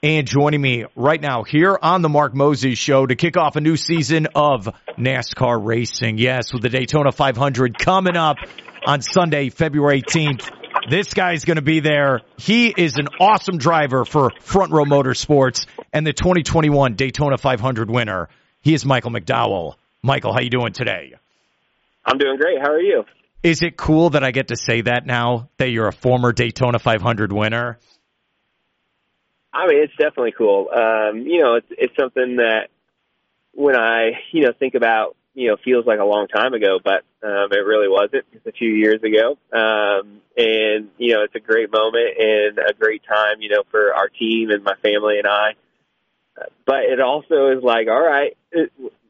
And joining me right now here on the Mark Moses Show to kick off a new season of NASCAR racing. Yes, with the Daytona 500 coming up on Sunday, February 18th. This guy's going to be there. He is an awesome driver for Front Row Motorsports and the 2021 Daytona 500 winner. He is Michael McDowell. Michael, how you doing today? I'm doing great. How are you? Is it cool that I get to say that now that you're a former Daytona 500 winner? I mean, it's definitely cool. Um, you know, it's it's something that when I you know think about you know feels like a long time ago, but um, it really wasn't. It's a few years ago, um, and you know, it's a great moment and a great time. You know, for our team and my family and I. But it also is like, all right,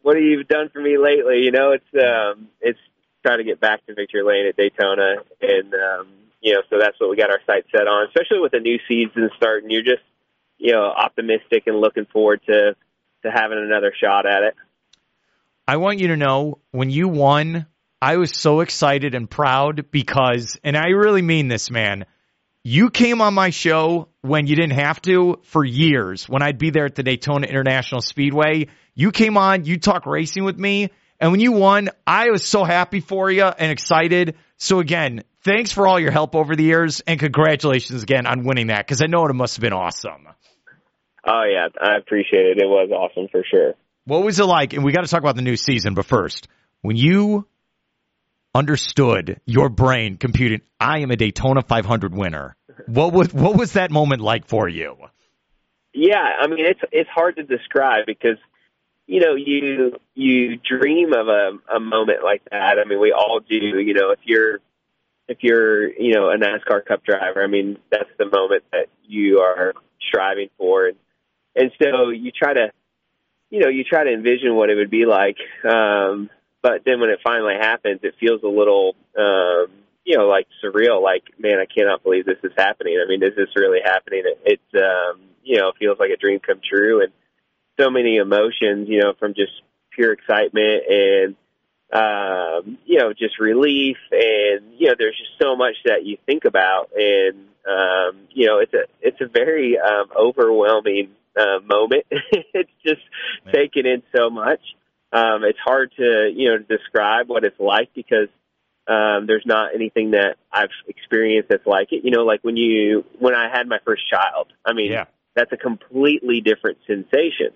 what have you done for me lately? You know, it's um, it's trying to get back to victory lane at Daytona, and um, you know, so that's what we got our sights set on. Especially with the new season starting, you're just you know optimistic and looking forward to to having another shot at it. I want you to know when you won, I was so excited and proud because, and I really mean this, man. You came on my show when you didn't have to for years. When I'd be there at the Daytona International Speedway, you came on, you talked racing with me, and when you won, I was so happy for you and excited. So again, thanks for all your help over the years, and congratulations again on winning that because I know it must have been awesome. Oh yeah, I appreciate it. It was awesome for sure. What was it like? And we got to talk about the new season, but first, when you understood your brain computing, I am a Daytona 500 winner. What was what was that moment like for you? Yeah, I mean it's it's hard to describe because you know you you dream of a a moment like that. I mean we all do. You know if you're if you're you know a NASCAR Cup driver, I mean that's the moment that you are striving for, and and so you try to, you know, you try to envision what it would be like. Um, but then when it finally happens, it feels a little, um, you know, like surreal. Like, man, I cannot believe this is happening. I mean, is this really happening? It, it's, um, you know, feels like a dream come true, and so many emotions, you know, from just pure excitement and um, you know, just relief and you know, there's just so much that you think about and um, you know, it's a it's a very um overwhelming uh, moment. it's just Man. taken in so much. Um, it's hard to you know describe what it's like because um, there's not anything that I've experienced that's like it. You know, like when you when I had my first child. I mean, yeah. that's a completely different sensation.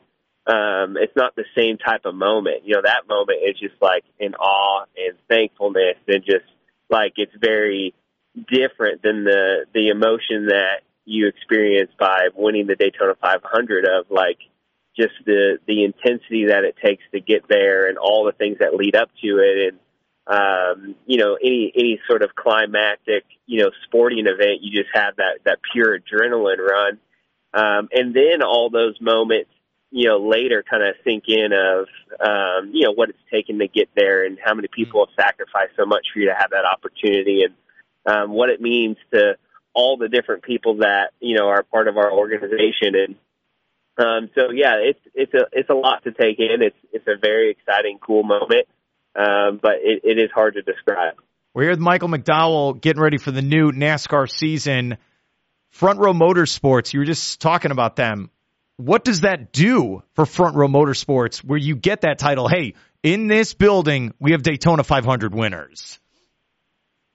Um, it's not the same type of moment. You know, that moment is just like in awe and thankfulness and just like it's very different than the the emotion that you experience by winning the Daytona 500 of like just the the intensity that it takes to get there and all the things that lead up to it. And um you know any any sort of climactic you know sporting event you just have that that pure adrenaline run. Um and then all those moments you know later kind of sink in of um you know what it's taken to get there and how many people have sacrificed so much for you to have that opportunity and um what it means to all the different people that you know are part of our organization. And um so yeah it's it's a it's a lot to take in. It's it's a very exciting cool moment. Um but it, it is hard to describe. We're here with michael mcdowell getting ready for the new nascar season. Front row motorsports you were just talking about them. What does that do for front row motorsports where you get that title? Hey in this building we have daytona 500 winners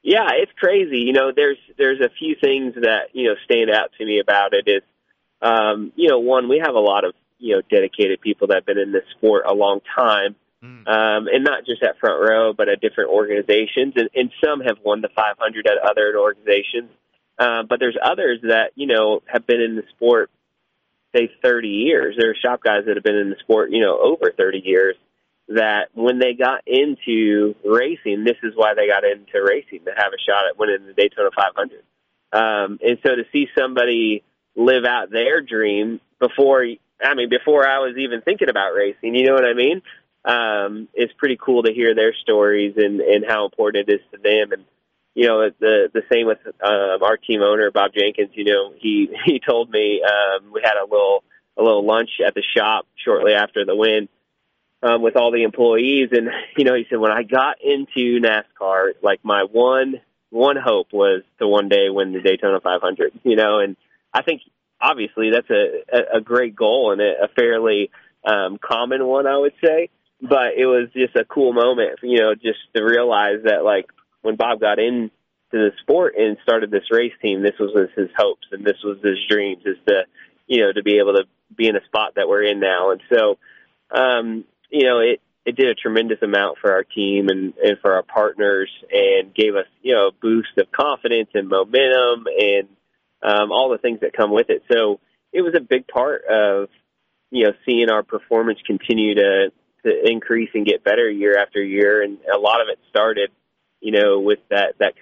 yeah, it's crazy. You know, there's there's a few things that you know stand out to me about it. Is um, you know, one we have a lot of you know dedicated people that have been in this sport a long time, mm. um, and not just at Front Row, but at different organizations, and, and some have won the 500 at other organizations. Um, but there's others that you know have been in the sport say 30 years. There are shop guys that have been in the sport you know over 30 years that when they got into racing, this is why they got into racing to have a shot at winning the Daytona 500. Um, and so to see somebody live out their dream before, I mean, before I was even thinking about racing, you know what I mean? Um, it's pretty cool to hear their stories and, and how important it is to them. And, you know, the, the same with, um, our team owner, Bob Jenkins, you know, he, he told me, um, we had a little, a little lunch at the shop shortly after the win um, with all the employees. And, you know, he said, when I got into NASCAR, like my one, one hope was to one day win the Daytona 500, you know, and I think obviously that's a a great goal and a, fairly um, common one, I would say. But it was just a cool moment, you know, just to realize that like when Bob got into the sport and started this race team, this was his hopes and this was his dreams is to, you know, to be able to be in a spot that we're in now. And so, um, you know, it, it did a tremendous amount for our team and, and for our partners and gave us, you know, a boost of confidence and momentum and um, all the things that come with it. So it was a big part of, you know, seeing our performance continue to, to increase and get better year after year. And a lot of it started, you know, with that, that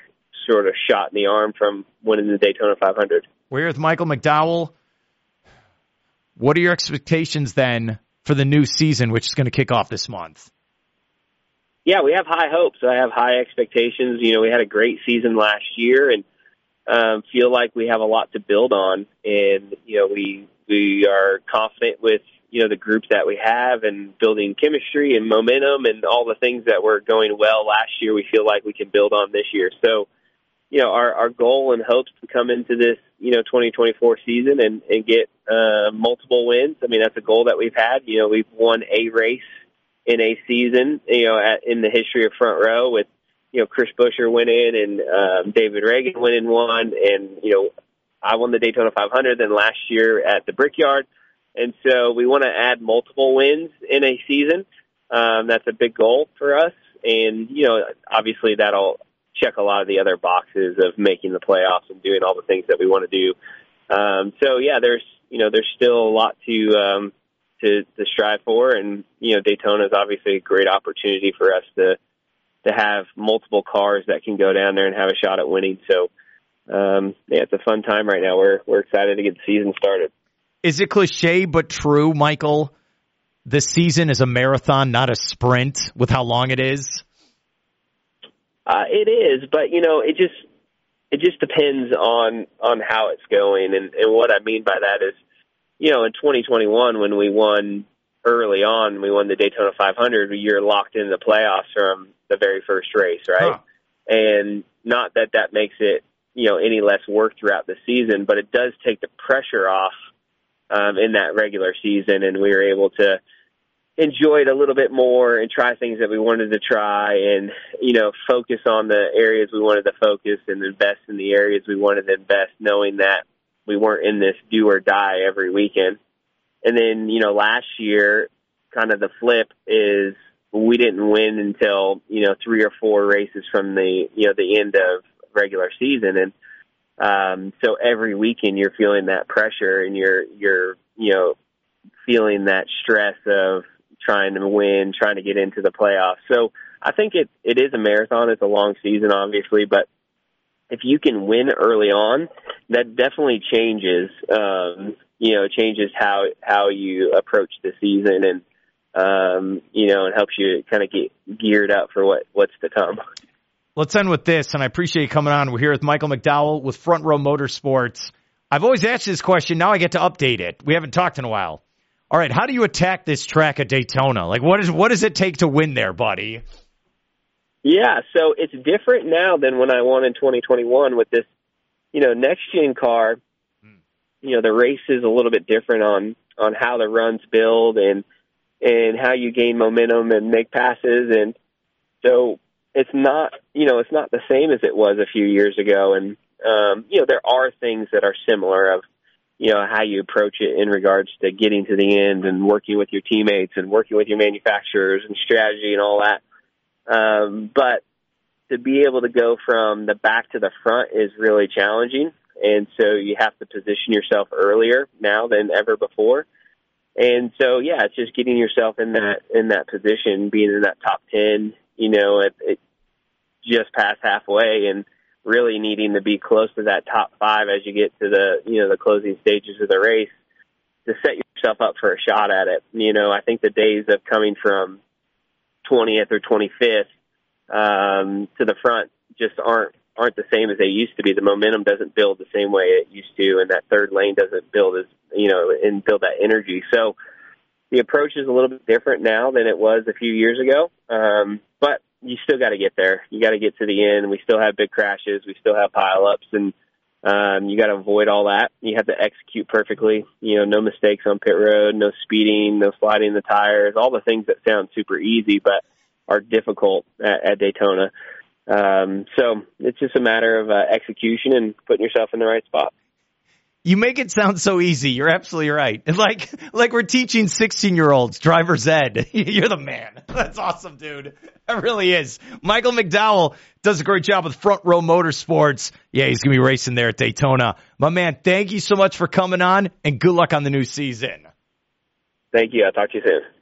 sort of shot in the arm from winning the Daytona 500. We're with Michael McDowell. What are your expectations then for the new season, which is going to kick off this month? Yeah, we have high hopes. I have high expectations. You know, we had a great season last year and um, feel like we have a lot to build on. And, you know, we, we are confident with, you know, the group that we have and building chemistry and momentum and all the things that were going well last year, we feel like we can build on this year. So, you know, our, our goal and hopes to come into this, you know, 2024 season and, and get uh, multiple wins. I mean, that's a goal that we've had. You know, we've won a race in a season, you know, at, in the history of front row with, you know, Chris Buescher winning and um, David Ragan winning one. And, you know, I won the Daytona 500 then last year at the Brickyard. And so we want to add multiple wins in a season. Um, that's a big goal for us. And, you know, obviously that'll check a lot of the other boxes of making the playoffs and doing all the things that we want to do. Um, so yeah, there's you know there's still a lot to um, to to strive for, and you know Daytona is obviously a great opportunity for us to to have multiple cars that can go down there and have a shot at winning. So um, yeah, it's a fun time right now. We're we're excited to get the season started. Is it cliche but true, Michael? The season is a marathon, not a sprint. With how long it is. Uh, it is, but you know, it just it just depends on on how it's going, and and what I mean by that is, you know, in 2021 when we won early on, we won the Daytona 500. You're locked in the playoffs from the very first race, right? Huh. And not that that makes it you know any less work throughout the season, but it does take the pressure off um, in that regular season, and we were able to enjoyed a little bit more and try things that we wanted to try and you know focus on the areas we wanted to focus and invest in the areas we wanted to invest knowing that we weren't in this do or die every weekend. And then you know last year kind of the flip is we didn't win until you know three or four races from the you know the end of regular season. And um so every weekend you're feeling that pressure and you're you're you know feeling that stress of trying to win, trying to get into the playoffs. So I think it it is a marathon. It's a long season, obviously, but if you can win early on, that definitely changes. Um, you know, changes how how you approach the season, and um, you know, and helps you kind of get geared up for what what's to come. Let's end with this, and I appreciate you coming on. We're here with Michael McDowell with Front Row Motorsports. I've always asked this question. Now I get to update it. We haven't talked in a while. All right, how do you attack this track at Daytona? Like, what is what does it take to win there, buddy? Yeah, so it's different now than when I won in 2021 with this, you know, next gen car. You know, the race is a little bit different on on how the runs build and and how you gain momentum and make passes, and so it's not you know it's not the same as it was a few years ago, and um, you know there are things that are similar of you know how you approach it in regards to getting to the end and working with your teammates and working with your manufacturers and strategy and all that. Um, but to be able to go from the back to the front is really challenging, and so you have to position yourself earlier now than ever before. And so, yeah, it's just getting yourself in that in that position, being in that top ten, you know, at, at just past halfway, and really needing to be close to that top five as you get to the you know the closing stages of the race to set yourself up for a shot at it. You know, I think the days of coming from 20th or 25th um, to the front just aren't aren't the same as they used to be. The momentum doesn't build the same way it used to, and that third lane doesn't build as you know and build that energy. So the approach is a little bit different now than it was a few years ago. Um, but you still got to get there. You got to get to the end. We still have big crashes. We still have pileups, and Um, you got to avoid all that. You have to execute perfectly. You know, no mistakes on pit road, no speeding, no sliding the tires, all the things that sound super easy but are difficult at, at Daytona. Um, so it's just a matter of uh, execution and putting yourself in the right spot. You make it sound so easy. You're absolutely right. It's like, like we're teaching 16 year olds driver's ed. You're the man. That's awesome, dude. It really is. Michael McDowell does a great job with Front Row Motorsports. Yeah, he's going to be racing there at Daytona. My man, thank you so much for coming on and good luck on the new season. Thank you. I'll talk to you soon.